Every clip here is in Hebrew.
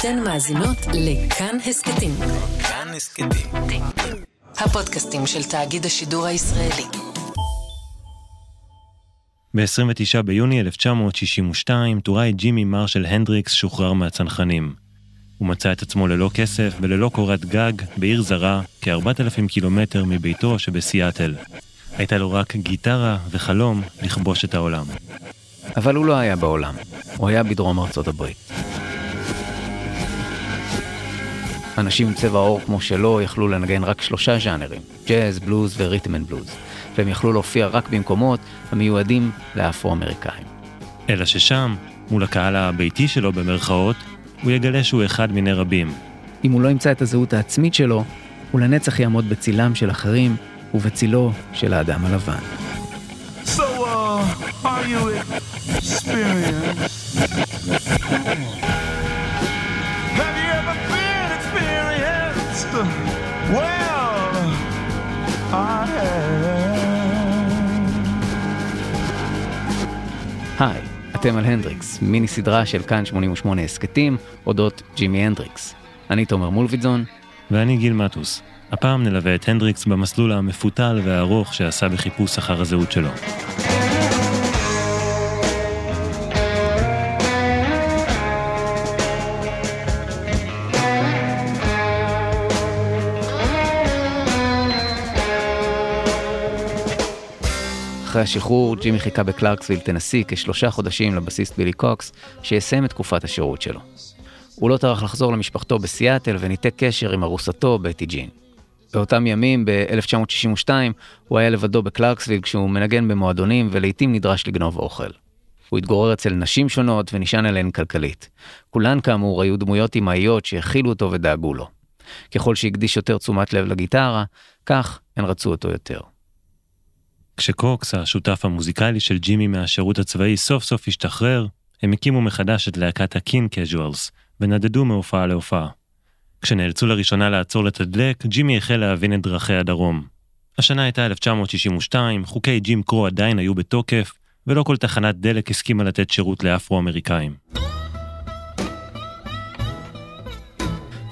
אתן מאזינות לכאן הסכתים. כאן הסכתים. הפודקאסטים של תאגיד השידור הישראלי. ב-29 ביוני 1962 טוראי ג'ימי מרשל הנדריקס שוחרר מהצנחנים. הוא מצא את עצמו ללא כסף וללא קורת גג בעיר זרה, כ-4,000 קילומטר מביתו שבסיאטל. הייתה לו רק גיטרה וחלום לכבוש את העולם. אבל הוא לא היה בעולם, הוא היה בדרום ארצות הברית. אנשים עם צבע עור כמו שלו יכלו לנגן רק שלושה ז'אנרים, ג'אז, בלוז וריתם אנד בלוז, והם יכלו להופיע רק במקומות המיועדים לאפרו-אמריקאים. אלא ששם, מול הקהל הביתי שלו במרכאות, הוא יגלה שהוא אחד מיני רבים. אם הוא לא ימצא את הזהות העצמית שלו, הוא לנצח יעמוד בצילם של אחרים ובצילו של האדם הלבן. So, uh, are you experienced? היי, אתם על הנדריקס, מיני סדרה של כאן 88 הסכתים אודות ג'ימי הנדריקס. אני תומר מולביטזון, ואני גיל מטוס. הפעם נלווה את הנדריקס במסלול המפותל והארוך שעשה בחיפוש אחר הזהות שלו. אחרי השחרור, ג'ימי חיכה בקלרקסוויל, טנסי, כשלושה חודשים לבסיסט בילי קוקס, שיסיים את תקופת השירות שלו. הוא לא טרח לחזור למשפחתו בסיאטל וניתק קשר עם ארוסתו, בטי ג'ין. באותם ימים, ב-1962, הוא היה לבדו בקלרקסוויל כשהוא מנגן במועדונים ולעיתים נדרש לגנוב אוכל. הוא התגורר אצל נשים שונות ונשען עליהן כלכלית. כולן כאמור היו דמויות אמהיות שהכילו אותו ודאגו לו. ככל שהקדיש יותר תשומת לב לגיטרה, כך הן רצו אותו יותר. כשקוקס, השותף המוזיקלי של ג'ימי מהשירות הצבאי, סוף סוף השתחרר, הם הקימו מחדש את להקת הקין קז'ואלס, ונדדו מהופעה להופעה. כשנאלצו לראשונה לעצור לתדלק, ג'ימי החל להבין את דרכי הדרום. השנה הייתה 1962, חוקי ג'ים קרו עדיין היו בתוקף, ולא כל תחנת דלק הסכימה לתת שירות לאפרו-אמריקאים.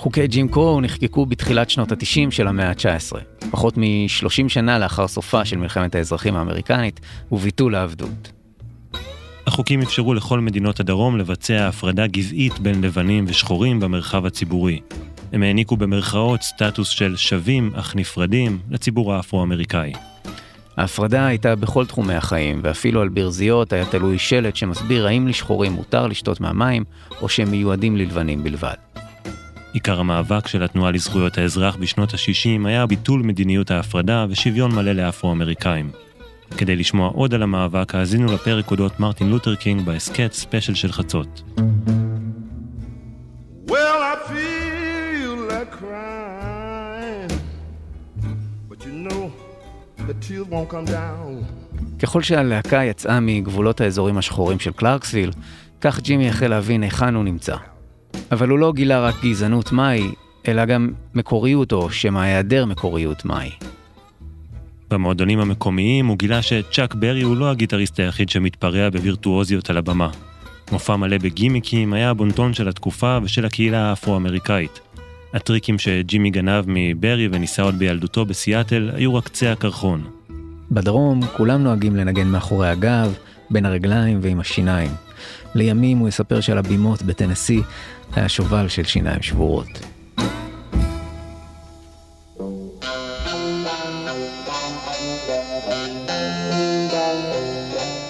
חוקי ג'ים קרו נחקקו בתחילת שנות ה-90 של המאה ה-19, פחות מ-30 שנה לאחר סופה של מלחמת האזרחים האמריקנית וביטול העבדות. החוקים אפשרו לכל מדינות הדרום לבצע הפרדה גזעית בין לבנים ושחורים במרחב הציבורי. הם העניקו במרכאות סטטוס של שווים אך נפרדים לציבור האפרו-אמריקאי. ההפרדה הייתה בכל תחומי החיים, ואפילו על ברזיות היה תלוי שלט שמסביר האם לשחורים מותר לשתות מהמים, או שהם מיועדים ללבנים בלבד. עיקר המאבק של התנועה לזכויות האזרח בשנות ה-60 היה ביטול מדיניות ההפרדה ושוויון מלא לאפרו-אמריקאים. כדי לשמוע עוד על המאבק, האזינו לפרק אודות מרטין לותר קינג בהסכת ספיישל של חצות. Well, I feel like crying, but you know the tears won't come down. ככל שהלהקה יצאה מגבולות האזורים השחורים של קלרקסוויל, כך ג'ימי החל להבין היכן הוא נמצא. אבל הוא לא גילה רק גזענות מהי, אלא גם מקוריות או שמא היעדר מקוריות מהי. במועדונים המקומיים הוא גילה שצ'אק ברי הוא לא הגיטריסט היחיד שמתפרע בווירטואוזיות על הבמה. מופע מלא בגימיקים היה הבונטון של התקופה ושל הקהילה האפרו-אמריקאית. הטריקים שג'ימי גנב מברי וניסה עוד בילדותו בסיאטל היו רק קצה הקרחון. בדרום כולם נוהגים לנגן מאחורי הגב, בין הרגליים ועם השיניים. לימים הוא יספר שעל הבימות בטנסי היה שובל של שיניים שבורות.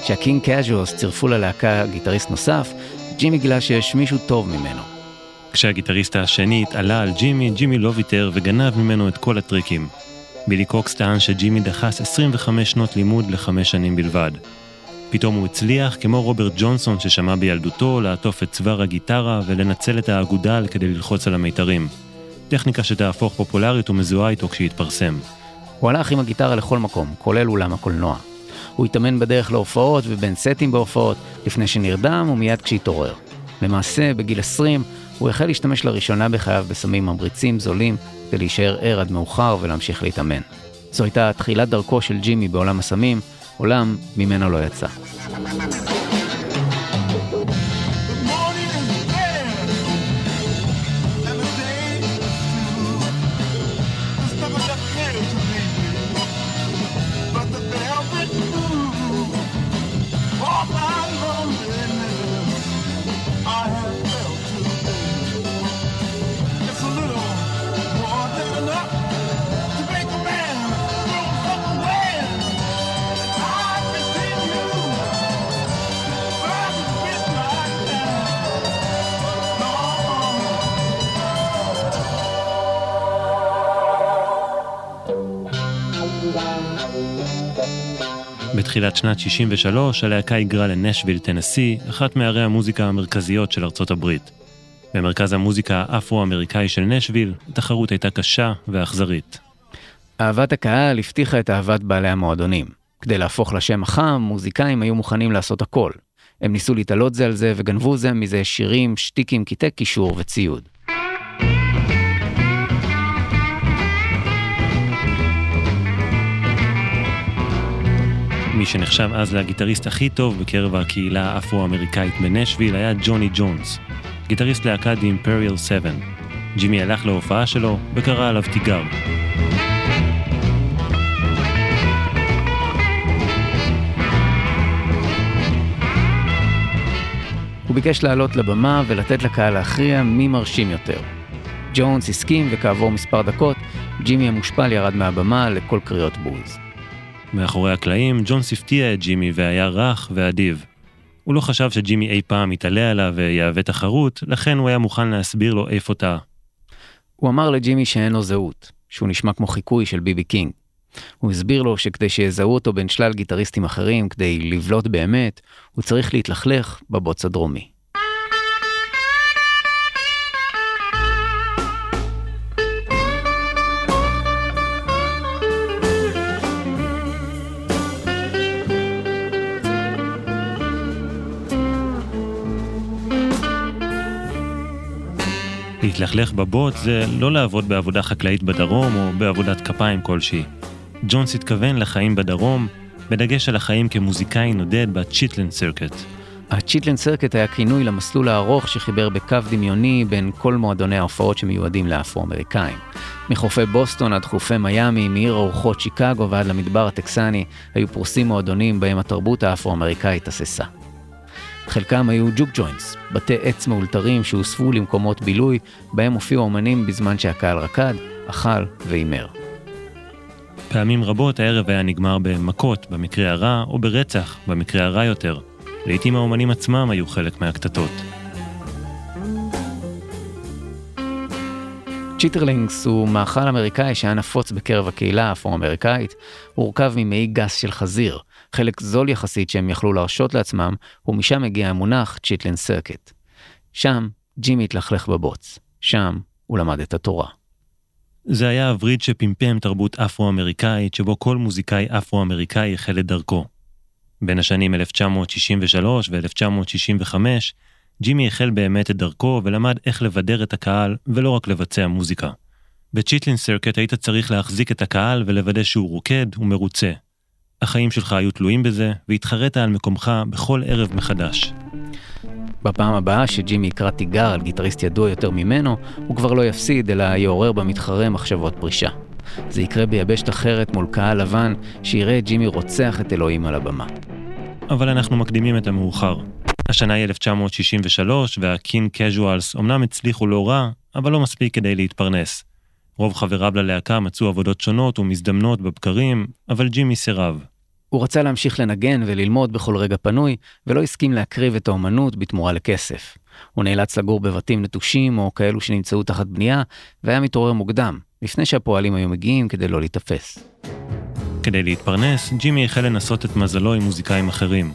כשה King Kasuals צירפו ללהקה גיטריסט נוסף, ג'ימי גילה שיש מישהו טוב ממנו. כשהגיטריסט השני התעלה על ג'ימי, ג'ימי לא ויתר וגנב ממנו את כל הטריקים. בילי קוקס טען שג'ימי דחס 25 שנות לימוד לחמש שנים בלבד. פתאום הוא הצליח, כמו רוברט ג'ונסון ששמע בילדותו, לעטוף את צוואר הגיטרה ולנצל את האגודל כדי ללחוץ על המיתרים. טכניקה שתהפוך פופולרית ומזוהה איתו כשיתפרסם. הוא הלך עם הגיטרה לכל מקום, כולל אולם הקולנוע. הוא התאמן בדרך להופעות ובין סטים בהופעות, לפני שנרדם ומיד כשהתעורר. למעשה, בגיל 20, הוא החל להשתמש לראשונה בחייו בסמים ממריצים זולים, כדי להישאר ער עד מאוחר ולהמשיך להתאמן. זו הייתה תחילת דרכו של ג'ימי בעולם הסמים, עולם ממנו לא יצא. בתחילת שנת 63 הלהקה היגרה לנשוויל, טנסי, אחת מערי המוזיקה המרכזיות של ארצות הברית. במרכז המוזיקה האפרו-אמריקאי של נשוויל, התחרות הייתה קשה ואכזרית. אהבת הקהל הבטיחה את אהבת בעלי המועדונים. כדי להפוך לשם החם, מוזיקאים היו מוכנים לעשות הכל. הם ניסו להתעלות זה על זה וגנבו זה מזה שירים, שטיקים, קטעי קישור וציוד. מי שנחשב אז לגיטריסט הכי טוב בקרב הקהילה האפרו-אמריקאית בנשוויל היה ג'וני ג'ונס, גיטריסט להקת The Imperial 7. ג'ימי הלך להופעה שלו וקרא עליו תיגר. הוא ביקש לעלות לבמה ולתת לקהל להכריע מי מרשים יותר. ג'ונס הסכים וכעבור מספר דקות, ג'ימי המושפל ירד מהבמה לכל קריאות בוז. מאחורי הקלעים, ג'ונס הפתיע את ג'ימי והיה רך ואדיב. הוא לא חשב שג'ימי אי פעם יתעלה עליו ויהווה תחרות, לכן הוא היה מוכן להסביר לו איפה טעה. הוא אמר לג'ימי שאין לו זהות, שהוא נשמע כמו חיקוי של ביבי קינג. הוא הסביר לו שכדי שיזהו אותו בין שלל גיטריסטים אחרים, כדי לבלוט באמת, הוא צריך להתלכלך בבוץ הדרומי. להתלכלך בבוץ זה לא לעבוד בעבודה חקלאית בדרום או בעבודת כפיים כלשהי. ג'ונס התכוון לחיים בדרום, בדגש על החיים כמוזיקאי נודד ב Chitlin' Circuit. ה Chitlin' Circuit היה כינוי למסלול הארוך שחיבר בקו דמיוני בין כל מועדוני ההופעות שמיועדים לאפרו-אמריקאים. מחופי בוסטון עד חופי מיאמי, מעיר הרוחות שיקגו ועד למדבר הטקסני, היו פרוסים מועדונים בהם התרבות האפרו-אמריקאית תססה. חלקם היו juke joints, בתי עץ מאולתרים שהוסבו למקומות בילוי, בהם הופיעו אמנים בזמן שהקהל רקד, אכל והימר. פעמים רבות הערב היה נגמר במכות, במקרה הרע, או ברצח, במקרה הרע יותר. לעתים האומנים עצמם היו חלק מהקטטות. chitterlings הוא מאכל אמריקאי שהיה נפוץ בקרב הקהילה האפרו-אמריקאית. הוא הורכב ממעי גס של חזיר, חלק זול יחסית שהם יכלו להרשות לעצמם, ומשם הגיע המונח Chitlin' Circuit. שם ג'ימי התלכלך בבוץ, שם הוא למד את התורה. זה היה הווריד שפמפם תרבות אפרו-אמריקאית, שבו כל מוזיקאי אפרו-אמריקאי החל את דרכו. בין השנים 1963 ו-1965, ג'ימי החל באמת את דרכו ולמד איך לבדר את הקהל ולא רק לבצע מוזיקה. ב Chitlin' Circuit היית צריך להחזיק את הקהל ולוודא שהוא רוקד ומרוצה. החיים שלך היו תלויים בזה, והתחרט על מקומך בכל ערב מחדש. בפעם הבאה שג'ימי יקרא תיגר על גיטריסט ידוע יותר ממנו, הוא כבר לא יפסיד, אלא יעורר במתחרה מחשבות פרישה. זה יקרה ביבשת אחרת מול קהל לבן, שיראה את ג'ימי רוצח את אלוהים על הבמה. אבל אנחנו מקדימים את המאוחר. השנה היא 1963, והקין קז'ואלס אמנם הצליחו לא רע, אבל לא מספיק כדי להתפרנס. רוב חבריו ללהקה מצאו עבודות שונות ומזדמנות בבקרים, אבל ג'ימי סירב. הוא רצה להמשיך לנגן וללמוד בכל רגע פנוי, ולא הסכים להקריב את האומנות בתמורה לכסף. הוא נאלץ לגור בבתים נטושים או כאלו שנמצאו תחת בנייה, והיה מתעורר מוקדם, לפני שהפועלים היו מגיעים כדי לא להיתפס. כדי להתפרנס, ג'ימי החל לנסות את מזלו עם מוזיקאים אחרים.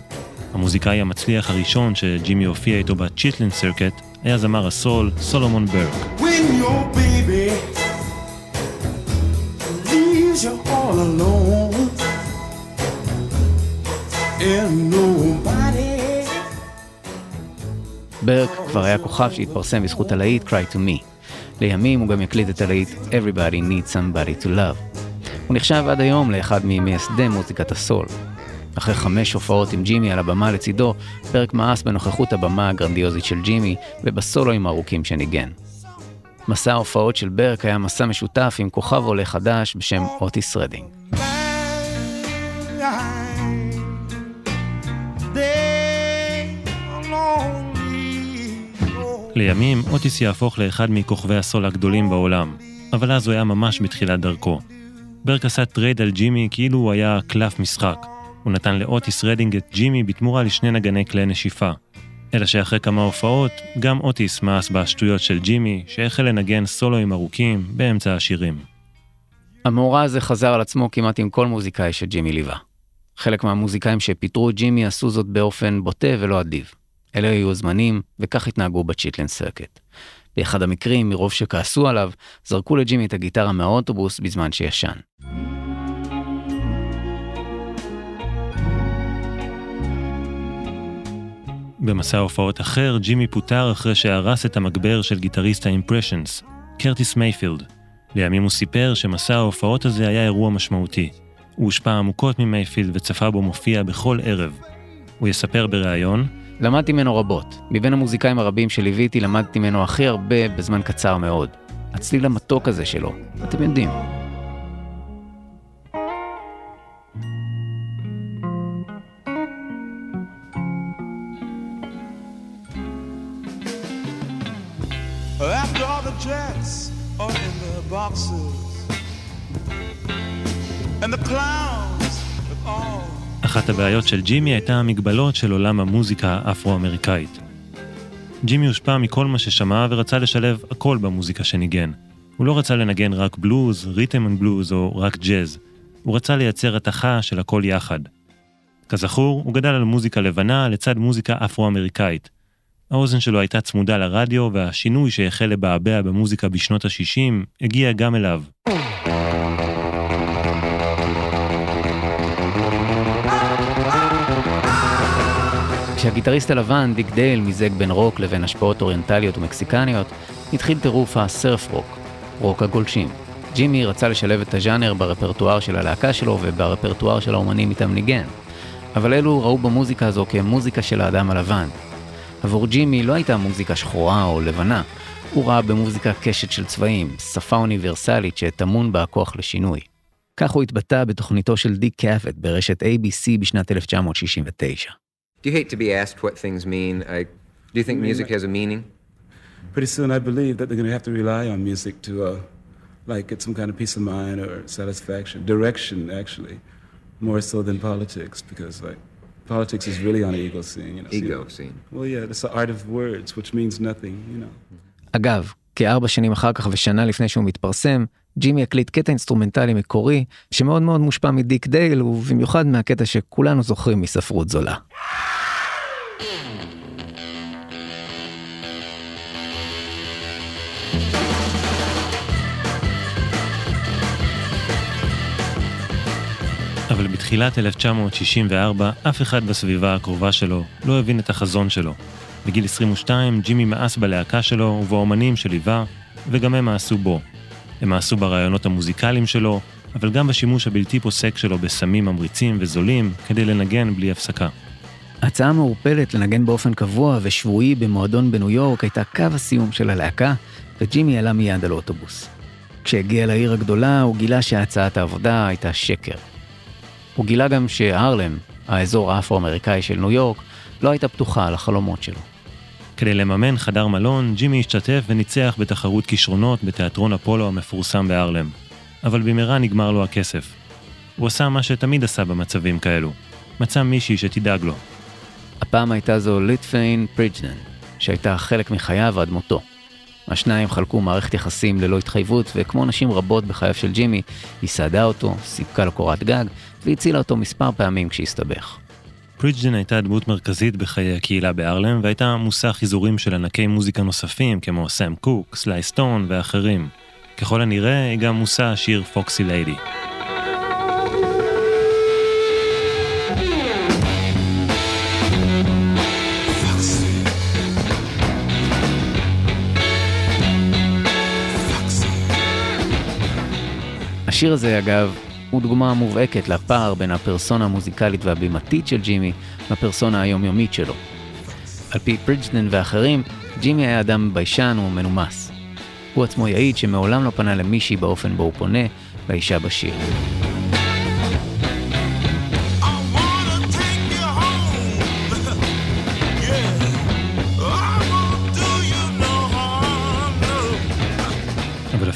המוזיקאי המצליח הראשון שג'ימי הופיע איתו ב Chitlin' Circuit היה זמר הסול סולומון ברק. When your baby leaves you all alone and nobody ברק כבר היה כוכב שהתפרסם בזכות הלהיט Cry to Me. לימים הוא גם יקליט את הלהיט Everybody Needs Somebody to Love. הוא נחשב עד היום לאחד ממייסדי מוזיקת הסול. אחרי חמש הופעות עם ג'ימי על הבמה לצידו, ברק מאס בנוכחות הבמה הגרנדיוזית של ג'ימי ובסולואים הארוכים שניגן. מסע ההופעות של ברק היה מסע משותף עם כוכב עולה חדש בשם אוטיס רדינג. לימים אוטיס יהפוך לאחד מכוכבי הסול הגדולים בעולם, אבל אז הוא היה ממש בתחילת דרכו. ברק עשה trade על ג'ימי כאילו הוא היה קלף משחק. הוא נתן לאוטיס רדינג את ג'ימי בתמורה לשני נגני כלי נשיפה. אלא שאחרי כמה הופעות, גם אוטיס מאס בשטויות של ג'ימי, שהחל לנגן סולואים ארוכים באמצע השירים. המאורע הזה חזר על עצמו כמעט עם כל מוזיקאי שג'ימי ליווה. חלק מהמוזיקאים שפיטרו את ג'ימי עשו זאת באופן בוטה ולא אדיב. אלה היו הזמנים, וכך התנהגו ב Chitlin' Circuit. באחד המקרים, מרוב שכעסו עליו, זרקו לג'ימי את הגיטרה מהאוטובוס בזמן שישן. במסע הופעות אחר, ג'ימי פוטר אחרי שהרס את המגבר של גיטריסט ה Impressions, קרטיס מייפילד. לימים הוא סיפר שמסע ההופעות הזה היה אירוע משמעותי. הוא הושפע עמוקות ממייפילד וצפה בו מופיע בכל ערב. הוא יספר בריאיון, למדתי ממנו רבות. מבין המוזיקאים הרבים שליוויתי, למדתי ממנו הכי הרבה בזמן קצר מאוד. הצליל המתוק הזה שלו, אתם יודעים. אחת הבעיות של ג'ימי הייתה המגבלות של עולם המוזיקה האפרו-אמריקאית. ג'ימי הושפע מכל מה ששמע ורצה לשלב הכל במוזיקה שניגן. הוא לא רצה לנגן רק בלוז, ריתם אנד בלוז או רק ג'אז. הוא רצה לייצר התכה של הכל יחד. כזכור, הוא גדל על מוזיקה לבנה לצד מוזיקה אפרו-אמריקאית. האוזן שלו הייתה צמודה לרדיו והשינוי שהחל לבעבע במוזיקה בשנות ה-60 הגיע גם אליו. כשהגיטריסט הלבן, דיק דייל, מיזג בין רוק לבין השפעות אוריינטליות ומקסיקניות, התחיל טירוף ה surf rock, רוק הגולשים. ג'ימי רצה לשלב את הז'אנר ברפרטואר של הלהקה שלו וברפרטואר של האומנים איתם ניגן. אבל אלו ראו במוזיקה הזו כמוזיקה של האדם הלבן. עבור ג'ימי לא הייתה מוזיקה שחורה או לבנה, הוא ראה במוזיקה קשת של צבעים, שפה אוניברסלית שטמון בה הכוח לשינוי. כך הוא התבטא בתוכניתו של דיק קאווט ברשת ABC בשנת 1969. Do you hate to be asked what things mean? I, do you think I mean, music has a meaning? Pretty soon, I believe that they're going to have to rely on music to, uh, like, get some kind of peace of mind or satisfaction, direction, actually, more so than politics, because, like, politics is really on an ego scene. You know, ego scene. Well, yeah, it's the art of words, which means nothing, you know. אגב, כארבע שנים אחר כך ושנה לפני שהוא מתפרסם, ג'ימי הקליט קטע אינסטרומנטלי מקורי, שמאוד מאוד מושפע מדיק דייל, ובמיוחד מהקטע שכולנו זוכרים מספרות זולה. בתחילת 1964, אף אחד בסביבה הקרובה שלו לא הבין את החזון שלו. בגיל 22, ג'ימי מאס בלהקה שלו ובאומנים שליווה, וגם הם מאסו בו. הם מאסו ברעיונות המוזיקליים שלו, אבל גם בשימוש הבלתי פוסק שלו בסמים ממריצים וזולים, כדי לנגן בלי הפסקה. ההצעה המעורפלת לנגן באופן קבוע ושבועי במועדון בניו יורק הייתה קו הסיום של הלהקה, וג'ימי עלה מיד על אוטובוס. כשהגיע לעיר הגדולה, הוא גילה שהצעת העבודה הייתה שקר. הוא גילה גם שהרלם, האזור האפרו-אמריקאי של ניו יורק, לא הייתה פתוחה על החלומות שלו. כדי לממן חדר מלון, ג'ימי השתתף וניצח בתחרות כישרונות בתיאטרון אפולו המפורסם בהרלם. אבל במהרה נגמר לו הכסף. הוא עשה מה שתמיד עשה במצבים כאלו. מצא מישהי שתדאג לו. הפעם הייתה זו ליטפיין פריג'נן, שהייתה חלק מחייו עד מותו. השניים חלקו מערכת יחסים ללא התחייבות, וכמו נשים רבות בחייו של ג'ימי, היא סעדה אותו, סיפקה לו קורת גג, והצילה אותו מספר פעמים כשהסתבך. פריג'דן הייתה דמות מרכזית בחיי הקהילה בארלם, והייתה מושא חיזורים של ענקי מוזיקה נוספים כמו סאם קוק, סליי סטון ואחרים. ככל הנראה, היא גם מושא השיר פוקסי ליידי. השיר הזה, אגב, הוא דוגמה מובהקת לפער בין הפרסונה המוזיקלית והבימתית של ג'ימי לפרסונה היומיומית שלו. על פי פרידג'ן ואחרים, ג'ימי היה אדם ביישן ומנומס. הוא עצמו יעיד שמעולם לא פנה למישהי באופן בו הוא פונה לאישה בשיר.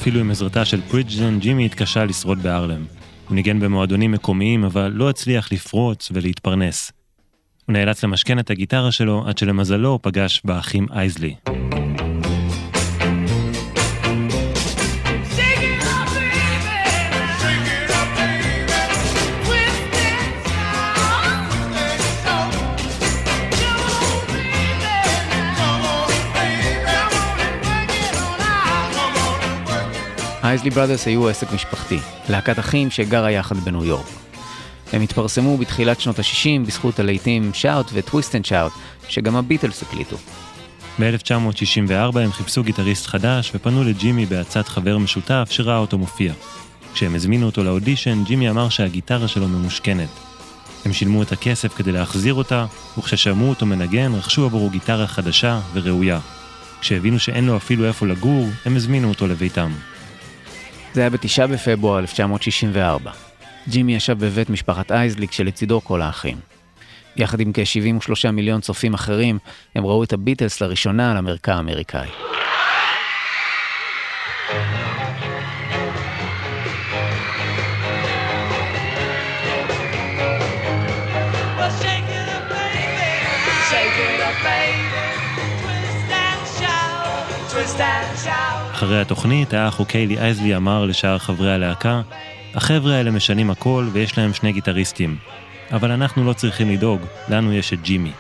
אפילו עם עזרתה של פריג'דן, ג'ימי התקשה לשרוד בארלם. הוא ניגן במועדונים מקומיים, אבל לא הצליח לפרוץ ולהתפרנס. הוא נאלץ למשכן את הגיטרה שלו עד שלמזלו פגש באחים אייזלי. ה Isley Brothers היו עסק משפחתי, להקת אחים שגרה יחד בניו יורק. הם התפרסמו בתחילת שנות ה-60 בזכות הלהיטים Shout ו Twist and Shout, שגם הביטלס הקליטו. ב-1964 הם חיפשו גיטריסט חדש ופנו לג'ימי בעצת חבר משותף שראה אותו מופיע. כשהם הזמינו אותו לאודישן, ג'ימי אמר שהגיטרה שלו ממושכנת. הם שילמו את הכסף כדי להחזיר אותה, וכששמעו אותו מנגן, רכשו עבורו גיטרה חדשה וראויה. כשהבינו שאין לו אפילו איפה לגור, הם הזמינו אותו לביתם. זה היה בתשעה בפברואר 1964. ג'ימי ישב בבית משפחת אייזליק שלצידו כל האחים. יחד עם כ-73 מיליון צופים אחרים, הם ראו את הביטלס לראשונה על המרקע האמריקאי. Well, shake it up, baby. Shake it up, baby. Twist and shout. אחרי התוכנית, האח או'קלי אייזלי אמר לשאר חברי הלהקה, החבר'ה האלה משנים הכל ויש להם שני גיטריסטים. אבל אנחנו לא צריכים לדאוג, לנו יש את ג'ימי.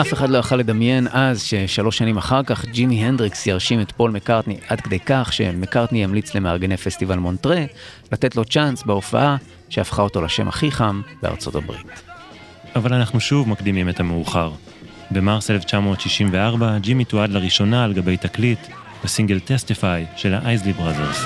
אף אחד לא יכל לדמיין אז ששלוש שנים אחר כך ג'ימי הנדריקס ירשים את פול מקארטני עד כדי כך שמקארטני ימליץ למארגני פסטיבל מונטריי לתת לו צ'אנס בהופעה שהפכה אותו לשם הכי חם בארצות הברית. אבל אנחנו שוב מקדימים את המאוחר. במרס 1964, ג'ימי תועד לראשונה על גבי תקליט בסינגל Testify של ה Isley Brothers.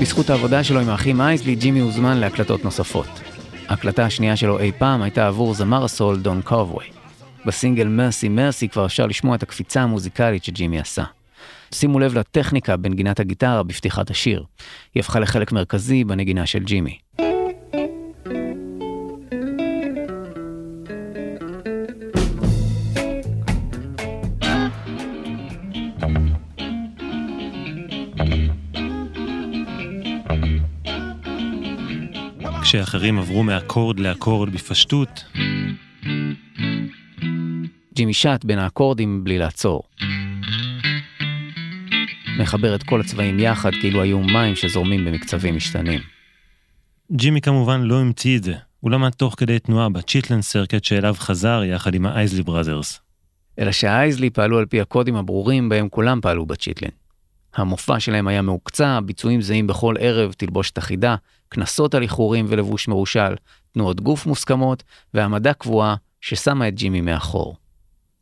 בזכות העבודה שלו עם האחים אייזלי, ג'ימי הוזמן להקלטות נוספות. ההקלטה השנייה שלו אי פעם הייתה עבור זמר הסול דון קוביי. בסינגל מרסי מרסי כבר אפשר לשמוע את הקפיצה המוזיקלית שג'ימי עשה. שימו לב לטכניקה בנגינת הגיטרה בפתיחת השיר. היא הפכה לחלק מרכזי בנגינה של ג'ימי. כשאחרים עברו מאקורד לאקורד בפשטות, ג'ימי שט בין האקורדים בלי לעצור. מחבר את כל הצבעים יחד כאילו היו מים שזורמים במקצבים משתנים. ג'ימי כמובן לא המציא את זה, הוא למד תוך כדי תנועה ב Chitlin' Circuit שאליו חזר יחד עם ה Isley Brothers. אלא שהאייזלי פעלו על פי הקודים הברורים בהם כולם פעלו ב Chitlin'. המופע שלהם היה מהוקצע, ביצועים זהים בכל ערב, תלבושת אחידה, קנסות על איחורים ולבוש מרושל, תנועות גוף מוסכמות, והעמדה קבועה ששמה את ג'ימי מאחור.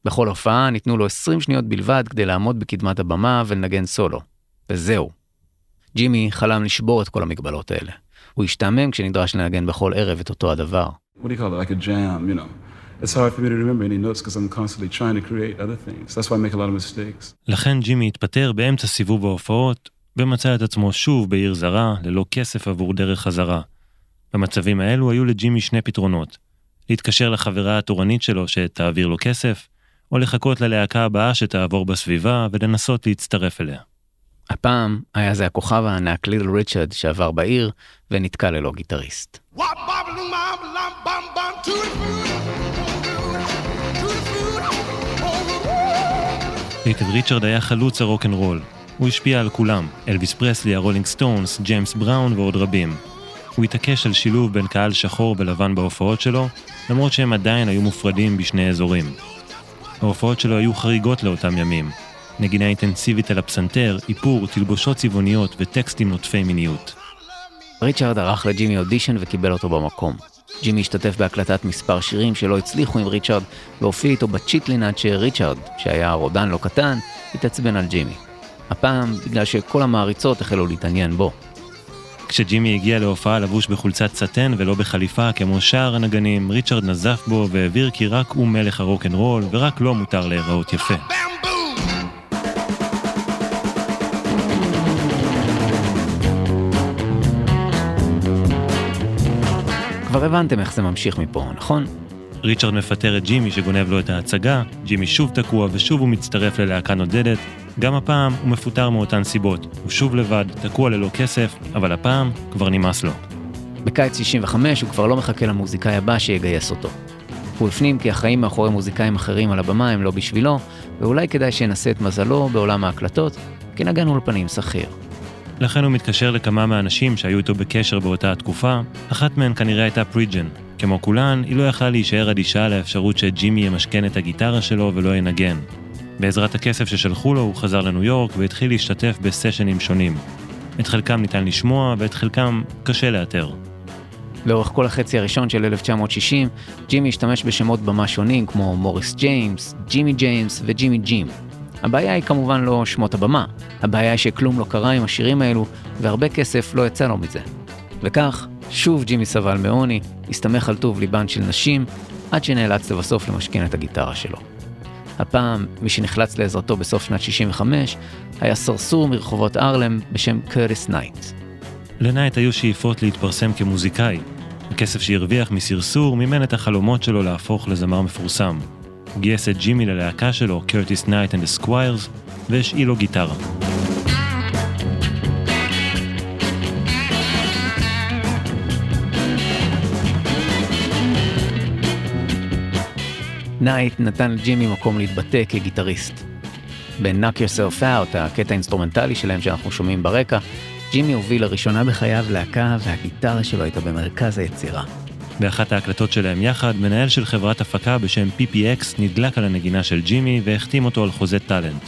בכל הופעה ניתנו לו 20 שניות בלבד כדי לעמוד בקדמת הבמה ולנגן סולו. וזהו. ג'ימי חלם לשבור את כל המגבלות האלה. הוא השתעמם כשנדרש לנגן בכל ערב את אותו הדבר. What do you call it? Like a jam, you know. It's hard for me to remember any notes because I'm constantly trying to create other things. That's why I make a lot of mistakes. לכן ג'ימי התפטר באמצע סיבוב ההופעות, ומצא את עצמו שוב בעיר זרה, ללא כסף עבור דרך חזרה. במצבים האלו היו לג'ימי שני פתרונות. להתקשר לחברה התורנית שלו שתעביר לו כסף, או לחכות ללהקה הבאה שתעבור בסביבה ולנסות להצטרף אליה. הפעם היה זה הכוכב הענק לידל ריצ'רד שעבר בעיר ונתקע ללא גיטריסט. ליטל ריצ'רד היה חלוץ הרוקנרול. הוא השפיע על כולם, אלוויס פרסלי, הרולינג סטונס, ג'יימס בראון ועוד רבים. הוא התעקש על שילוב בין קהל שחור ולבן בהופעות שלו, למרות שהם עדיין היו מופרדים בשני אזורים. ההופעות שלו היו חריגות לאותם ימים. נגינה אינטנסיבית על הפסנתר, איפור, תלבושות צבעוניות וטקסטים נוטפי מיניות. ריצ'רד ערך לג'ימי אודישן וקיבל אותו במקום. ג'ימי השתתף בהקלטת מספר שירים שלא הצליחו עם ריצ'רד, והופיע איתו בצ'יטלין עד שריצ'רד, שהיה רודן לא קטן, התעצבן על ג'ימי. הפעם בגלל שכל המעריצות החלו להתעניין בו. כשג'ימי הגיע להופעה לבוש בחולצת סטן ולא בחליפה כמו שאר הנגנים, ריצ'רד נזף בו והבהיר כי רק הוא מלך הרוקנרול ורק לו מותר להיראות יפה. כבר הבנתם איך זה ממשיך מפה, נכון? ריצ'רד מפטר את ג'ימי שגונב לו את ההצגה, ג'ימי שוב תקוע ושוב הוא מצטרף ללהקה נודדת. גם הפעם הוא מפוטר מאותן סיבות. הוא שוב לבד, תקוע ללא כסף, אבל הפעם כבר נמאס לו. בקיץ 65 הוא כבר לא מחכה למוזיקאי הבא שיגייס אותו. הוא הפנים כי החיים מאחורי מוזיקאים אחרים על הבמה הם לא בשבילו, ואולי כדאי שינסה את מזלו בעולם ההקלטות, כנגן אולפנים שכיר. לכן הוא מתקשר לכמה מהאנשים שהיו איתו בקשר באותה התקופה, אחת מהן כנראה הייתה פרידג'ן. כמו כולן, היא לא יכלה להישאר אדישה לאפשרות שג'ימי ימשכן את הגיטרה שלו ולא ינגן. בעזרת הכסף ששלחו לו הוא חזר לניו יורק והתחיל להשתתף בסשנים שונים. את חלקם ניתן לשמוע ואת חלקם קשה לאתר. לאורך כל החצי הראשון של 1960, ג'ימי השתמש בשמות במה שונים כמו מוריס ג'יימס, ג'ימי ג'יימס וג'ימי ג'ים. הבעיה היא כמובן לא שמות הבמה, הבעיה היא שכלום לא קרה עם השירים האלו, והרבה כסף לא יצא לו מזה. וכך, שוב ג'ימי סבל מעוני, הסתמך על טוב ליבן של נשים, עד שנאלץ לבסוף למשכן את הגיטרה שלו. הפעם, מי שנחלץ לעזרתו בסוף שנת 65, היה סרסור מרחובות ארלם בשם קרטיס נייט. לנייט היו שאיפות להתפרסם כמוזיקאי. הכסף שהרוויח מסרסור מימן את החלומות שלו להפוך לזמר מפורסם. הוא גייס את ג'ימי ללהקה שלו, קרטיס נייט and ה Squires, והשאיל לו גיטרה. נייט נתן לג'ימי מקום להתבטא כגיטריסט. ב-Knock Yourself Out, הקטע האינסטרומנטלי שלהם שאנחנו שומעים ברקע, ג'ימי הוביל לראשונה בחייו להקה והגיטרה שלו הייתה במרכז היצירה. באחת ההקלטות שלהם יחד, מנהל של חברת הפקה בשם PPX נדלק על הנגינה של ג'ימי והחתים אותו על חוזה טאלנט.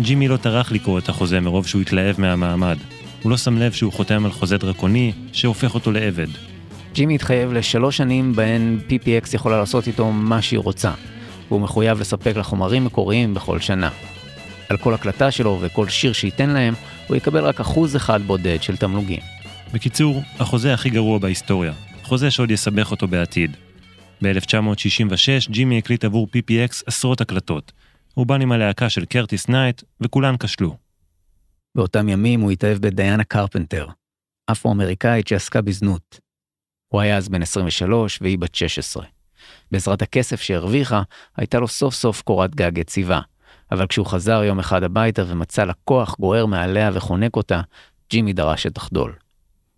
ג'ימי לא טרח לקרוא את החוזה מרוב שהוא התלהב מהמעמד. הוא לא שם לב שהוא חותם על חוזה דרקוני שהופך אותו לעבד. ג'ימי התחייב לשלוש שנים בהן PPX יכולה לעשות איתו מה שהיא רוצה, והוא מחויב לספק לה חומרים מקוריים בכל שנה. על כל הקלטה שלו וכל שיר שייתן להם, הוא יקבל רק אחוז אחד בודד של תמלוגים. בקיצור, החוזה הכי גרוע בהיסטוריה. חוזה שעוד יסבך אותו בעתיד. ב-1966 ג'ימי הקליט עבור PPX עשרות הקלטות. רובן עם הלהקה של קרטיס נייט, וכולן כשלו. באותם ימים הוא התאהב בדיאנה קרפנטר, אפרו-אמריקאית שעסקה בזנות. הוא היה אז בן 23 והיא בת 16. בעזרת הכסף שהרוויחה, הייתה לו סוף סוף קורת גג יציבה, אבל כשהוא חזר יום אחד הביתה ומצא לקוח גוהר מעליה וחונק אותה, ג'ימי דרש שתחדול.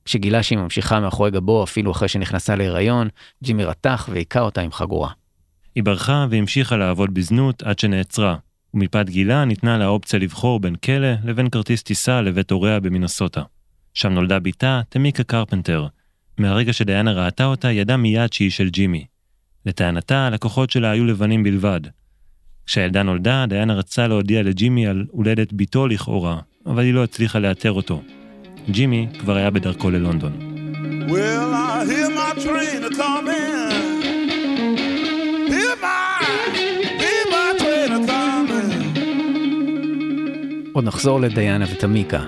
כשגילה שהיא ממשיכה מאחורי גבו אפילו אחרי שנכנסה להיריון, ג'ימי רתח והיכה אותה עם חגורה. היא ברחה והמשיכה לעבוד בזנות עד שנעצרה, ומפאת גילה ניתנה לה האופציה לבחור בין כלא לבין כרטיס טיסה לבית הוריה במינסוטה. שם נולדה בתה, תמיקה קרפנטר. מהרגע שדיאנה ראתה אותה, ידעה מיד שהיא של ג'ימי. לטענתה, הלקוחות שלה היו לבנים בלבד. כשהילדה נולדה, דיאנה רצה להודיע לג'ימי על הולדת בתו לכאורה, אבל היא לא הצליחה לאתר אותו. ג'ימי כבר היה בדרכו ללונדון. Well, I hear my train a coming. Hear my, hear my train a coming. עוד נחזור לדיאנה ותמיקה.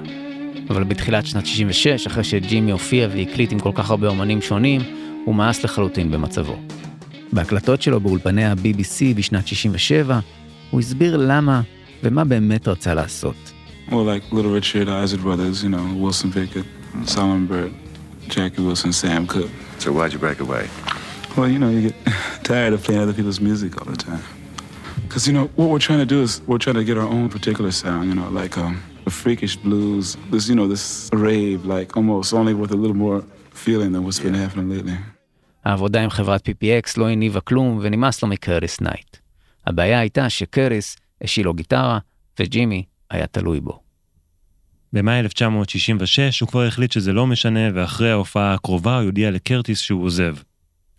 אבל בתחילת שנת 66, אחרי שג'ימי הופיע והקליט עם כל כך הרבה אומנים שונים, הוא מאס לחלוטין במצבו. בהקלטות שלו באולפני ה-BBC בשנת 67, הוא הסביר למה ומה באמת רצה לעשות. Well, like Little Richard, Isaac Brothers, you know, Wilson Pickett, Solomon Bird, Jackie Wilson, Sam Cooke. So why'd you break away? Well, you know, you get tired of playing other people's music all the time. Because, you know, what we're trying to do is we're trying to get our own particular sound, you know, like um, a freakish blues, this, you know, this rave, like almost only with a little more feeling than what's been happening lately. העבודה עם חברת PPX לא הניבה כלום ונמאס לו מקרטיס נייט. הבעיה הייתה שקרטיס השאיל לו גיטרה וג'ימי היה תלוי בו. במאי 1966 הוא כבר החליט שזה לא משנה, ואחרי ההופעה הקרובה הוא יודיע לקרטיס שהוא עוזב.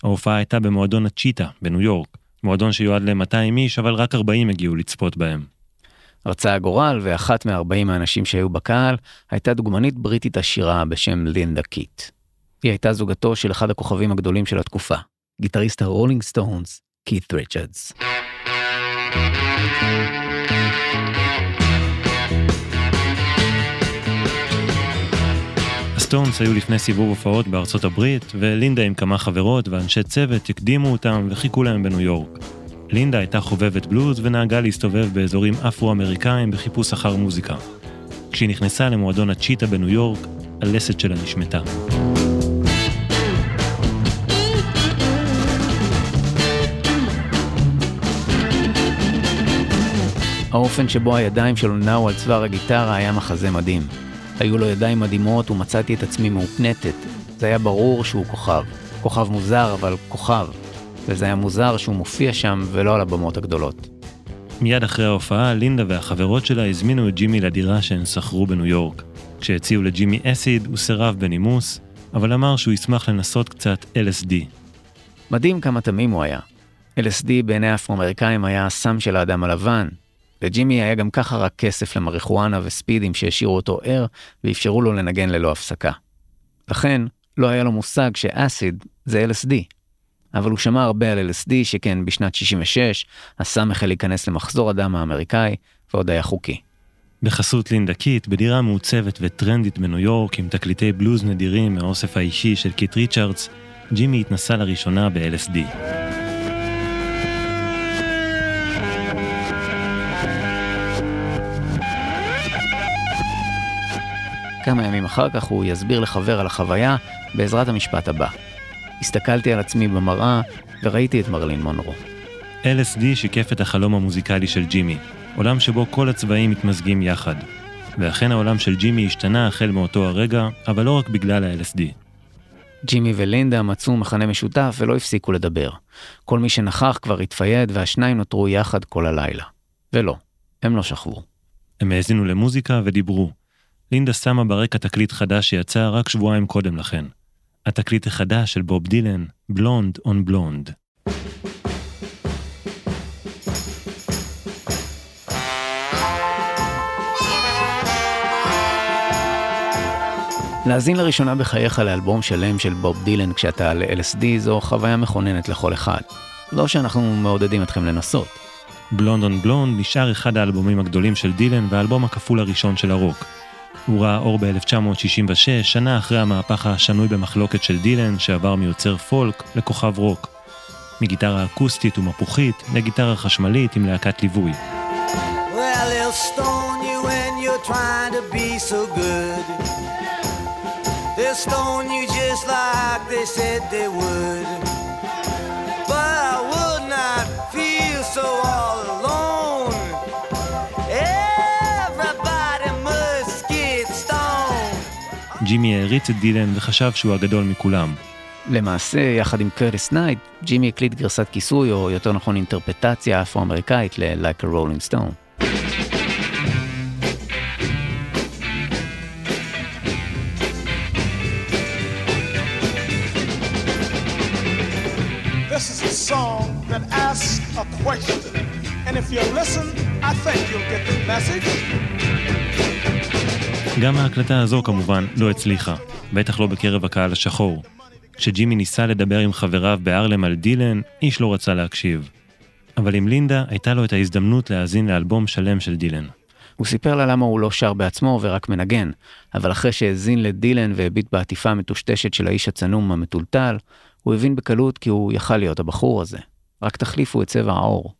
ההופעה הייתה במועדון הצ'יטה בניו יורק, מועדון שיועד ל-200 איש, אבל רק 40 הגיעו לצפות בהם. רצה הגורל, ואחת מ-40 האנשים שהיו בקהל הייתה דוגמנית בריטית עשירה בשם לינדה קיט. היא הייתה זוגתו של אחד הכוכבים הגדולים של התקופה, גיטריסט הרולינג סטונס, קית' ריצ'רדס. הסטונס היו לפני סיבוב הופעות בארצות הברית, ולינדה עם כמה חברות ואנשי צוות הקדימו אותם וחיכו להם בניו יורק. לינדה הייתה חובבת בלוז ונהגה להסתובב באזורים אפרו-אמריקאים בחיפוש אחר מוזיקה. כשהיא נכנסה למועדון הצ'יטה בניו יורק, הלסת שלה נשמטה. האופן שבו הידיים שלו נעו על צוואר הגיטרה היה מחזה מדהים. היו לו ידיים מדהימות ומצאתי את עצמי מאופנטת. זה היה ברור שהוא כוכב. כוכב מוזר, אבל כוכב. וזה היה מוזר שהוא מופיע שם ולא על הבמות הגדולות. מיד אחרי ההופעה, לינדה והחברות שלה הזמינו את ג'ימי לדירה שהן שכרו בניו יורק. כשהציעו לג'ימי אסיד, הוא סירב בנימוס, אבל אמר שהוא ישמח לנסות קצת LSD. מדהים כמה תמים הוא היה. LSD בעיני האפרו-אמריקאים היה הסם של האדם הלבן. לג'ימי היה גם ככה רק כסף למריחואנה וספידים שהשאירו אותו ער ואפשרו לו לנגן ללא הפסקה. לכן, לא היה לו מושג שאסיד זה LSD. אבל הוא שמע הרבה על LSD, שכן בשנת 66 הסם החל להיכנס למחזור הדם האמריקאי, ועוד היה חוקי. בחסות לינדה קיט, בדירה מעוצבת וטרנדית בניו יורק, עם תקליטי בלוז נדירים מהאוסף האישי של קיט ריצ'רדס, ג'ימי התנסה לראשונה ב-LSD. כמה ימים אחר כך הוא יסביר לחבר על החוויה בעזרת המשפט הבא. הסתכלתי על עצמי במראה וראיתי את מרלין מונרו. LSD שיקף את החלום המוזיקלי של ג'ימי, עולם שבו כל הצבעים מתמזגים יחד. ואכן העולם של ג'ימי השתנה החל מאותו הרגע, אבל לא רק בגלל ה-LSD. ג'ימי ולינדה מצאו מכנה משותף ולא הפסיקו לדבר. כל מי שנכח כבר התפייד והשניים נותרו יחד כל הלילה. ולא, הם לא שכבו. הם האזינו למוזיקה ודיברו. לינדה שמה ברקע תקליט חדש שיצא רק שבועיים קודם לכן. התקליט החדש של בוב דילן, בלונד און בלונד. להאזין לראשונה בחייך לאלבום שלם של בוב דילן כשאתה על LSD זו חוויה מכוננת לכל אחד. לא שאנחנו מעודדים אתכם לנסות. בלונד און בלונד נשאר אחד האלבומים הגדולים של דילן והאלבום הכפול הראשון של הרוק. הוא ראה אור ב-1966, שנה אחרי המהפך השנוי במחלוקת של דילן, שעבר מיוצר פולק לכוכב רוק. מגיטרה אקוסטית ומפוחית לגיטרה חשמלית עם להקת ליווי. Well, ג'ימי העריץ את דילן וחשב שהוא הגדול מכולם. למעשה, יחד עם קרטיס נייט, ג'ימי הקליט גרסת כיסוי, או יותר נכון אינטרפרטציה אפרו-אמריקאית ל-Like a Rolling Stone. Song that asks a question. And if you listen, I think you'll get the message. גם ההקלטה הזו כמובן לא הצליחה, בטח לא בקרב הקהל השחור. כשג'ימי ניסה לדבר עם חבריו בארלם על דילן, איש לא רצה להקשיב. אבל עם לינדה הייתה לו את ההזדמנות להאזין לאלבום שלם של דילן. הוא סיפר לה למה הוא לא שר בעצמו ורק מנגן, אבל אחרי שהאזין לדילן והביט בעטיפה המטושטשת של האיש הצנום המטולטל, הוא הבין בקלות כי הוא יכל להיות הבחור הזה. רק תחליפו את צבע העור.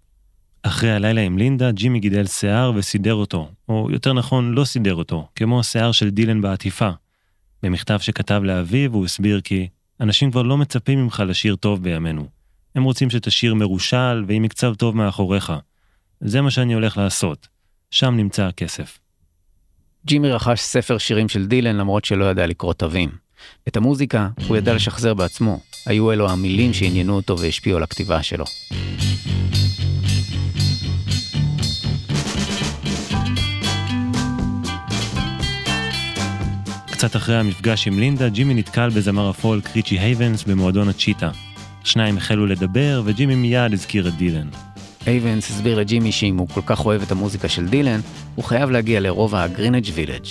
אחרי הלילה עם לינדה, ג'ימי גידל שיער וסידר אותו, או יותר נכון, לא סידר אותו, כמו השיער של דילן בעטיפה. במכתב שכתב לאביו, הוא הסביר כי אנשים כבר לא מצפים ממך לשיר טוב בימינו. הם רוצים שתשיר מרושל ועם מקצב טוב מאחוריך. זה מה שאני הולך לעשות. שם נמצא הכסף. ג'ימי רכש ספר שירים של דילן למרות שלא ידע לקרוא תווים. את המוזיקה הוא ידע לשחזר בעצמו, היו אלו המילים שעניינו אותו והשפיעו על הכתיבה שלו. קצת אחרי המפגש עם לינדה, ג'ימי נתקל בזמר הפולק ריצ'י הייבנס במועדון הצ'יטה. השניים החלו לדבר, וג'ימי מיד הזכיר את דילן. הייבנס הסביר לג'ימי שאם הוא כל כך אוהב את המוזיקה של דילן, הוא חייב להגיע לרובע הגרינג' וילג'.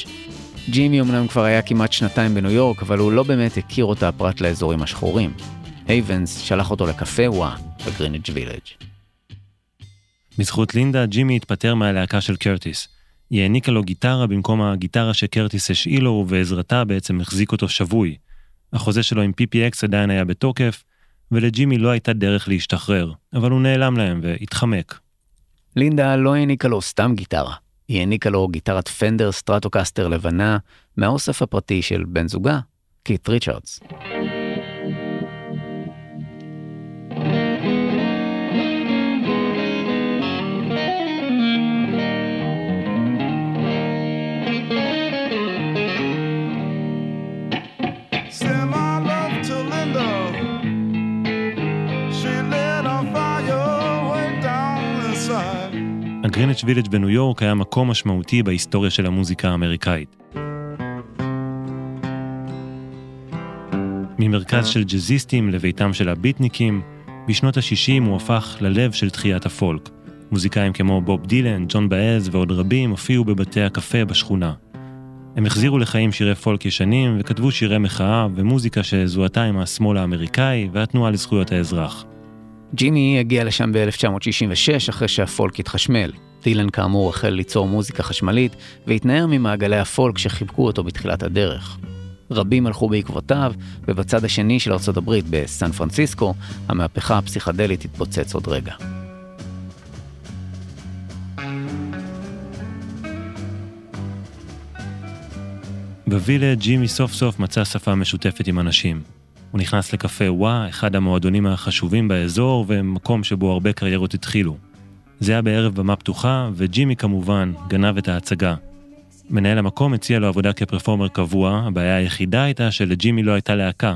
ג'ימי אמנם כבר היה כמעט שנתיים בניו יורק, אבל הוא לא באמת הכיר אותה פרט לאזורים השחורים. הייבנס שלח אותו לקפה וואה בגרינג' וילג'. בזכות לינדה, ג'ימי התפטר מהלהקה של קרטיס. היא העניקה לו גיטרה במקום הגיטרה שקרטיס השאיל לו, ובעזרתה בעצם החזיק אותו שבוי. החוזה שלו עם PPX עדיין היה בתוקף, ולג'ימי לא הייתה דרך להשתחרר, אבל הוא נעלם להם והתחמק. לינדה לא העניקה לו סתם גיטרה, היא העניקה לו גיטרת פנדר סטרטוקסטר לבנה מהאוסף הפרטי של בן זוגה, קית' ריצ'רדס. גריניץ' וילג' בניו יורק היה מקום משמעותי בהיסטוריה של המוזיקה האמריקאית. ממרכז של ג'אזיסטים לביתם של הביטניקים, בשנות ה-60 הוא הפך ללב של תחיית הפולק. מוזיקאים כמו בוב דילן, ג'ון באז ועוד רבים הופיעו בבתי הקפה בשכונה. הם החזירו לחיים שירי פולק ישנים וכתבו שירי מחאה ומוזיקה שזוהתה עם השמאל האמריקאי והתנועה לזכויות האזרח. ג'ימי הגיע לשם ב-1966 אחרי שהפולק התחשמל. דילן כאמור החל ליצור מוזיקה חשמלית והתנער ממעגלי הפולק שחיבקו אותו בתחילת הדרך. רבים הלכו בעקבותיו, ובצד השני של ארצות הברית, בסן פרנסיסקו, המהפכה הפסיכדלית התפוצץ עוד רגע. בווילג' ג'ימי סוף סוף מצא שפה משותפת עם אנשים. הוא נכנס לקפה וואה, אחד המועדונים החשובים באזור ומקום שבו הרבה קריירות התחילו. זה היה בערב במה פתוחה, וג'ימי כמובן גנב את ההצגה. מנהל המקום הציע לו עבודה כפרפורמר קבוע, הבעיה היחידה הייתה שלג'ימי לא הייתה להקה.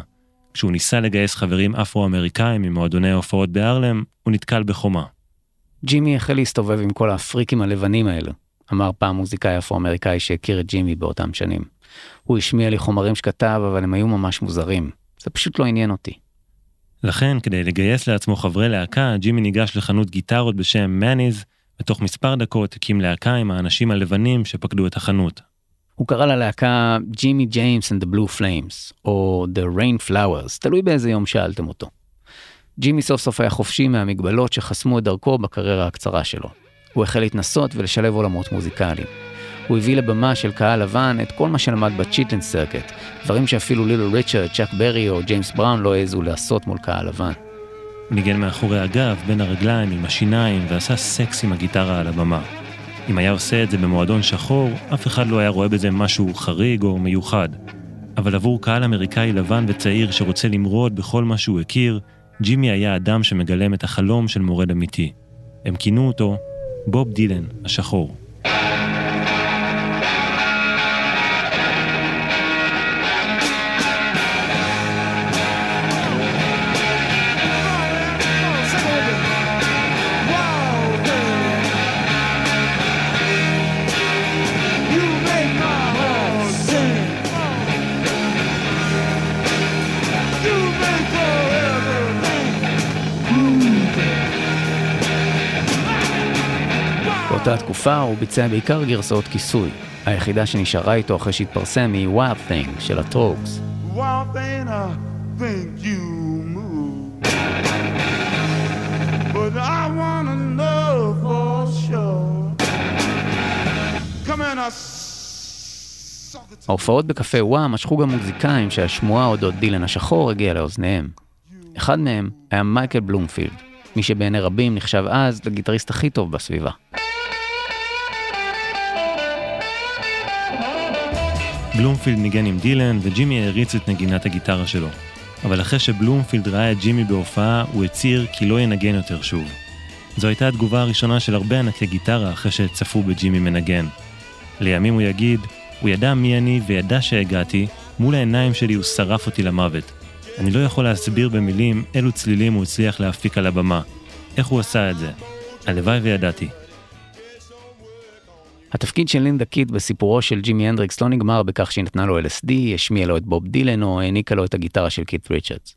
כשהוא ניסה לגייס חברים אפרו-אמריקאים ממועדוני ההופעות בארלם, הוא נתקל בחומה. ג'ימי החל להסתובב עם כל הפריקים הלבנים האלו, אמר פעם מוזיקאי אפרו-אמריקאי שהכיר את ג'ימי באותם שנים. הוא השמיע לי חומרים שכתב, אבל הם היו ממש מוזרים. זה פשוט לא עניין אותי. לכן, כדי לגייס לעצמו חברי להקה, ג'ימי ניגש לחנות גיטרות בשם מאניז, ותוך מספר דקות הקים להקה עם האנשים הלבנים שפקדו את החנות. הוא קרא ללהקה ג'ימי ג'יימס and the Blue Flames, או The Rain Flowers, תלוי באיזה יום שאלתם אותו. ג'ימי סוף סוף היה חופשי מהמגבלות שחסמו את דרכו בקריירה הקצרה שלו. הוא החל להתנסות ולשלב עולמות מוזיקליים. הוא הביא לבמה של קהל לבן את כל מה שלמד ב-Chitlin' Circuit, דברים שאפילו ליל ריצ'רד, צ'אק ברי או ג'יימס בראון לא העזו לעשות מול קהל לבן. ניגן מאחורי הגב, בין הרגליים, עם השיניים, ועשה סקס עם הגיטרה על הבמה. אם היה עושה את זה במועדון שחור, אף אחד לא היה רואה בזה משהו חריג או מיוחד. אבל עבור קהל אמריקאי לבן וצעיר שרוצה למרוד בכל מה שהוא הכיר, ג'ימי היה אדם שמגלם את החלום של מורד אמיתי. הם כינו אותו בוב דילן השחור. באותה תקופה הוא ביצע בעיקר גרסאות כיסוי. היחידה שנשארה איתו אחרי שהתפרסם היא Wild Thing של but I wanna know for sure. Come in, the ההופעות בקפה וואו משכו גם מוזיקאים שהשמועה אודות דילן השחור הגיעה לאוזניהם. אחד מהם היה מייקל בלומפילד, מי שבעיני רבים נחשב אז לגיטריסט הכי טוב בסביבה. בלומפילד ניגן עם דילן, וג'ימי העריץ את נגינת הגיטרה שלו. אבל אחרי שבלומפילד ראה את ג'ימי בהופעה, הוא הצהיר כי לא ינגן יותר שוב. זו הייתה התגובה הראשונה של הרבה ענקי גיטרה אחרי שצפו בג'ימי מנגן. לימים הוא יגיד, הוא ידע מי אני וידע שהגעתי, מול העיניים שלי הוא שרף אותי למוות. אני לא יכול להסביר במילים אילו צלילים הוא הצליח להפיק על הבמה. איך הוא עשה את זה? הלוואי וידעתי. התפקיד של לינדה קית' בסיפורו של ג'ימי הנדריקס לא נגמר בכך שהיא נתנה לו LSD, השמיעה לו את בוב דילן או העניקה לו את הגיטרה של קית' ריצ'רדס.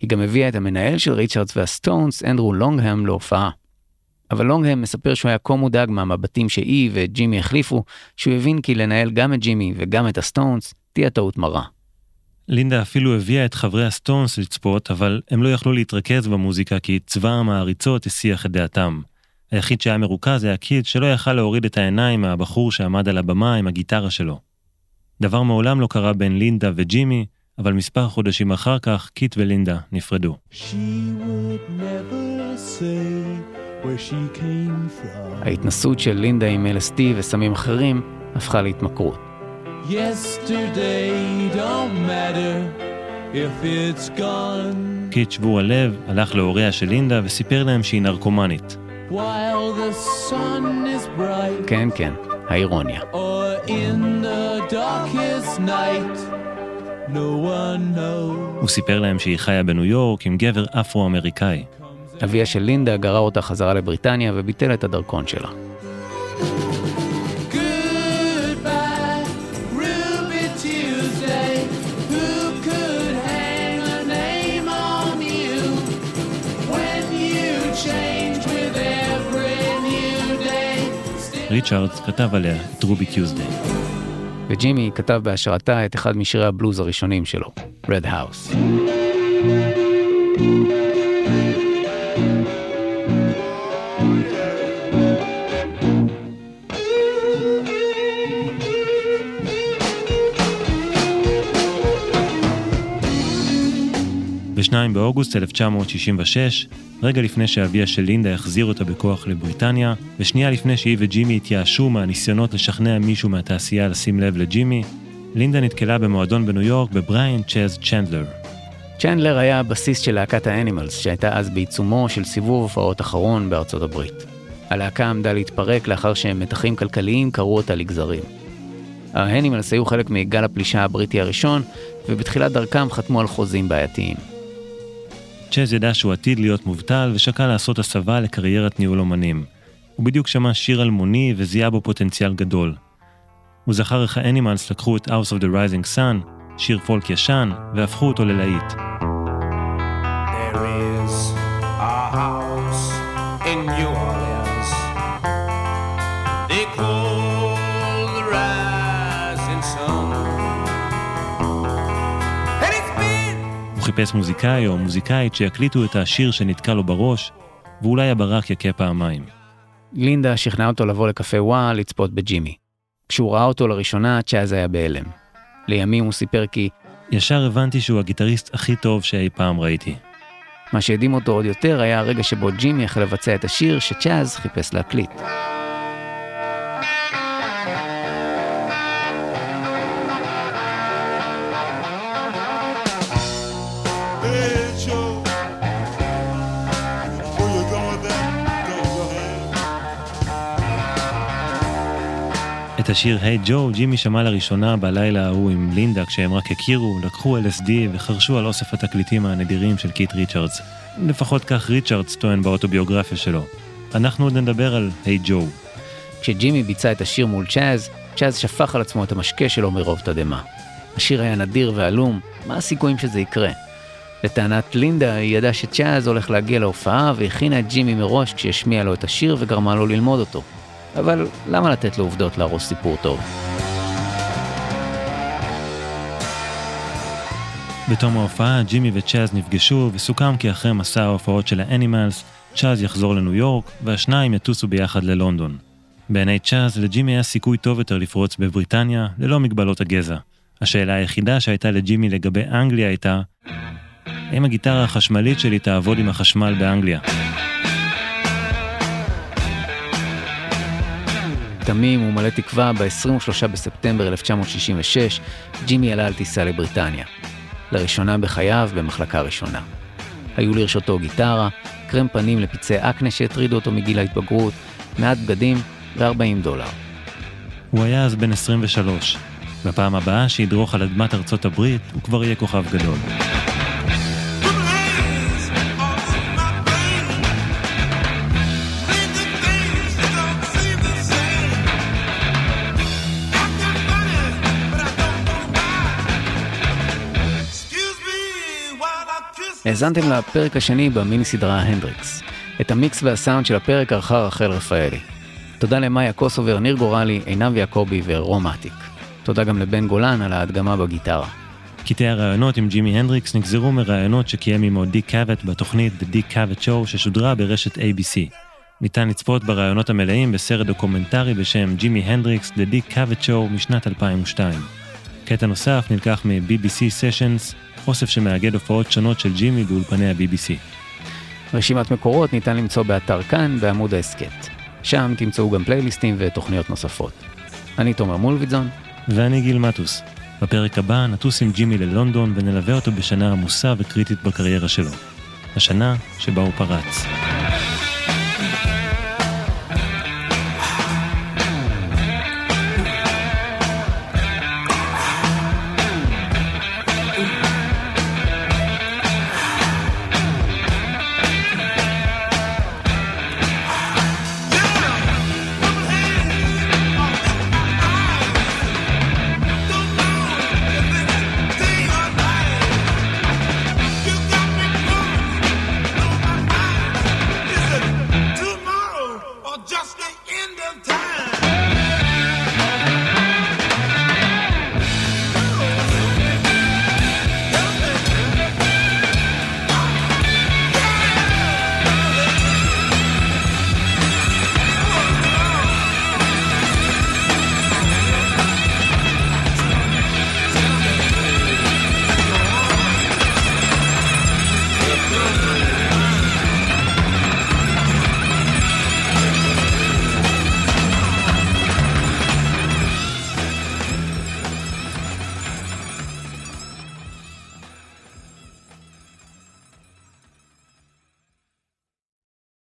היא גם הביאה את המנהל של ריצ'רדס והסטונס, אנדרו לוג אולדהם, להופעה. אבל אולדהם מספר שהוא היה כה מודאג מהמבטים שהיא וג'ימי החליפו, שהוא הבין כי לנהל גם את ג'ימי וגם את הסטונס תהיה טעות מרה. לינדה אפילו הביאה את חברי הסטונס לצפות, אבל הם לא יכלו להתרכז במוזיקה כי צבא המעריצות הסיח את דעתם. היחיד שהיה מרוכז היה קית' שלא יכל להוריד את העיניים מהבחור שעמד על הבמה עם הגיטרה שלו. דבר מעולם לא קרה בין לינדה וג'ימי, אבל מספר חודשים אחר כך קית' ולינדה נפרדו. ההתנסות של לינדה עם LSD וסמים אחרים הפכה להתמכרות. קיט שבור הלב, הלך להוריה של לינדה וסיפר להם שהיא נרקומנית. While the sun is bright, כן, כן, האירוניה. or in the darkest night, no one knows. הוא סיפר להם שהיא חיה בניו יורק עם גבר אפרו-אמריקאי. אביה של לינדה גרר אותה חזרה לבריטניה וביטל את הדרכון שלה. ריצ'רדס כתב עליה את רובי טיוזדיי. וג'ימי כתב בהשראתה את אחד משירי הבלוז הראשונים שלו, Red House. ב-2 באוגוסט 1966, רגע לפני שאביה של לינדה החזיר אותה בכוח לבריטניה, ושנייה לפני שהיא וג'ימי התייאשו מהניסיונות לשכנע מישהו מהתעשייה לשים לב לג'ימי, לינדה נתקלה במועדון בניו יורק בבריאן צ'אז צ'נדלר. צ'נדלר היה הבסיס של להקת האנימלס, שהייתה אז בעיצומו של סיבוב הופעות אחרון בארצות הברית. הלהקה עמדה להתפרק לאחר שמתחים כלכליים קרעו אותה לגזרים. האנימלס היו חלק מגל הפלישה הבריטי הראשון, ובתחילת דרכם חתמו על חוזים בעייתיים. צ'אז ידע שהוא עתיד להיות מובטל ושקל לעשות הסבה לקריירת ניהול אומנים. הוא בדיוק שמע שיר אלמוני וזיהה בו פוטנציאל גדול. הוא זכר איך האנימלס לקחו את House of the Rising Sun, שיר פולק ישן, והפכו אותו ללהיט. In New Orleans. They call חיפש מוזיקאי או מוזיקאית שיקליטו את השיר שנתקע לו בראש, ואולי הברק יכה פעמיים. לינדה שכנעה אותו לבוא לקפה וואו לצפות בג'ימי. כשהוא ראה אותו לראשונה, צ'אז היה בהלם. לימים הוא סיפר כי ישר הבנתי שהוא הגיטריסט הכי טוב שאי פעם ראיתי. מה שהדהים אותו עוד יותר היה הרגע שבו ג'ימי החל לבצע את השיר שצ'אז חיפש להקליט. השיר "היי hey ג'ו" ג'ימי שמע לראשונה בלילה ההוא עם לינדה כשהם רק הכירו, לקחו LSD וחרשו על אוסף התקליטים הנדירים של קית' ריצ'רדס. לפחות כך ריצ'רדס טוען באוטוביוגרפיה שלו. אנחנו עוד נדבר על "היי hey ג'ו". כשג'ימי ביצע את השיר מול צ'אז, צ'אז שפך על עצמו את המשקה שלו מרוב תדהמה. השיר היה נדיר ועלום, מה הסיכויים שזה יקרה? לטענת לינדה, היא ידעה שצ'אז הולך להגיע להופעה והכינה את ג'ימי מראש כשהשמיעה לו את השיר וגרמה לו ללמוד אותו. אבל למה לתת לעובדות להרוס סיפור טוב? בתום ההופעה, ג'ימי וצ'אז נפגשו, וסוכם כי אחרי מסע ההופעות של האנימלס, צ'אז יחזור לניו יורק, והשניים יטוסו ביחד ללונדון. בעיני צ'אז, לג'ימי היה סיכוי טוב יותר לפרוץ בבריטניה, ללא מגבלות הגזע. השאלה היחידה שהייתה לג'ימי לגבי אנגליה הייתה, האם הגיטרה החשמלית שלי תעבוד עם החשמל באנגליה? תמים ומלא תקווה, ב-23 בספטמבר 1966, ג'ימי עלה על טיסה לבריטניה. לראשונה בחייו במחלקה ראשונה. היו לרשותו גיטרה, קרם פנים לפצעי אקנה שהטרידו אותו מגיל ההתבגרות, מעט בגדים ו-40 דולר. הוא היה אז בן 23. בפעם הבאה שידרוך על אדמת ארצות הברית, הוא כבר יהיה כוכב גדול. האזנתם לפרק השני במיני סדרה הנדריקס. את המיקס והסאונד של הפרק ערכה רחל רפאלי. תודה למאיה קוסובר, ניר גורלי, עינב יעקבי ורום אטיק. תודה גם לבן גולן על ההדגמה בגיטרה. קטעי הראיונות עם ג'ימי הנדריקס נגזרו מראיונות שקיים עמו דיק קאבט בתוכנית The Dick Cavett Show ששודרה ברשת ABC. ניתן לצפות בראיונות המלאים בסרט דוקומנטרי בשם ג'ימי הנדריקס The Dick Cavett Show משנת 2002. קטע נוסף נלקח מ-BBC Sessions, אוסף שמאגד הופעות שונות של ג'ימי באולפני ה-BBC. רשימת מקורות ניתן למצוא באתר כאן בעמוד ההסכת. שם תמצאו גם פלייליסטים ותוכניות נוספות. אני תומר מולביטזון. ואני גיל מטוס. בפרק הבא נטוס עם ג'ימי ללונדון ונלווה אותו בשנה עמוסה וקריטית בקריירה שלו. השנה שבה הוא פרץ.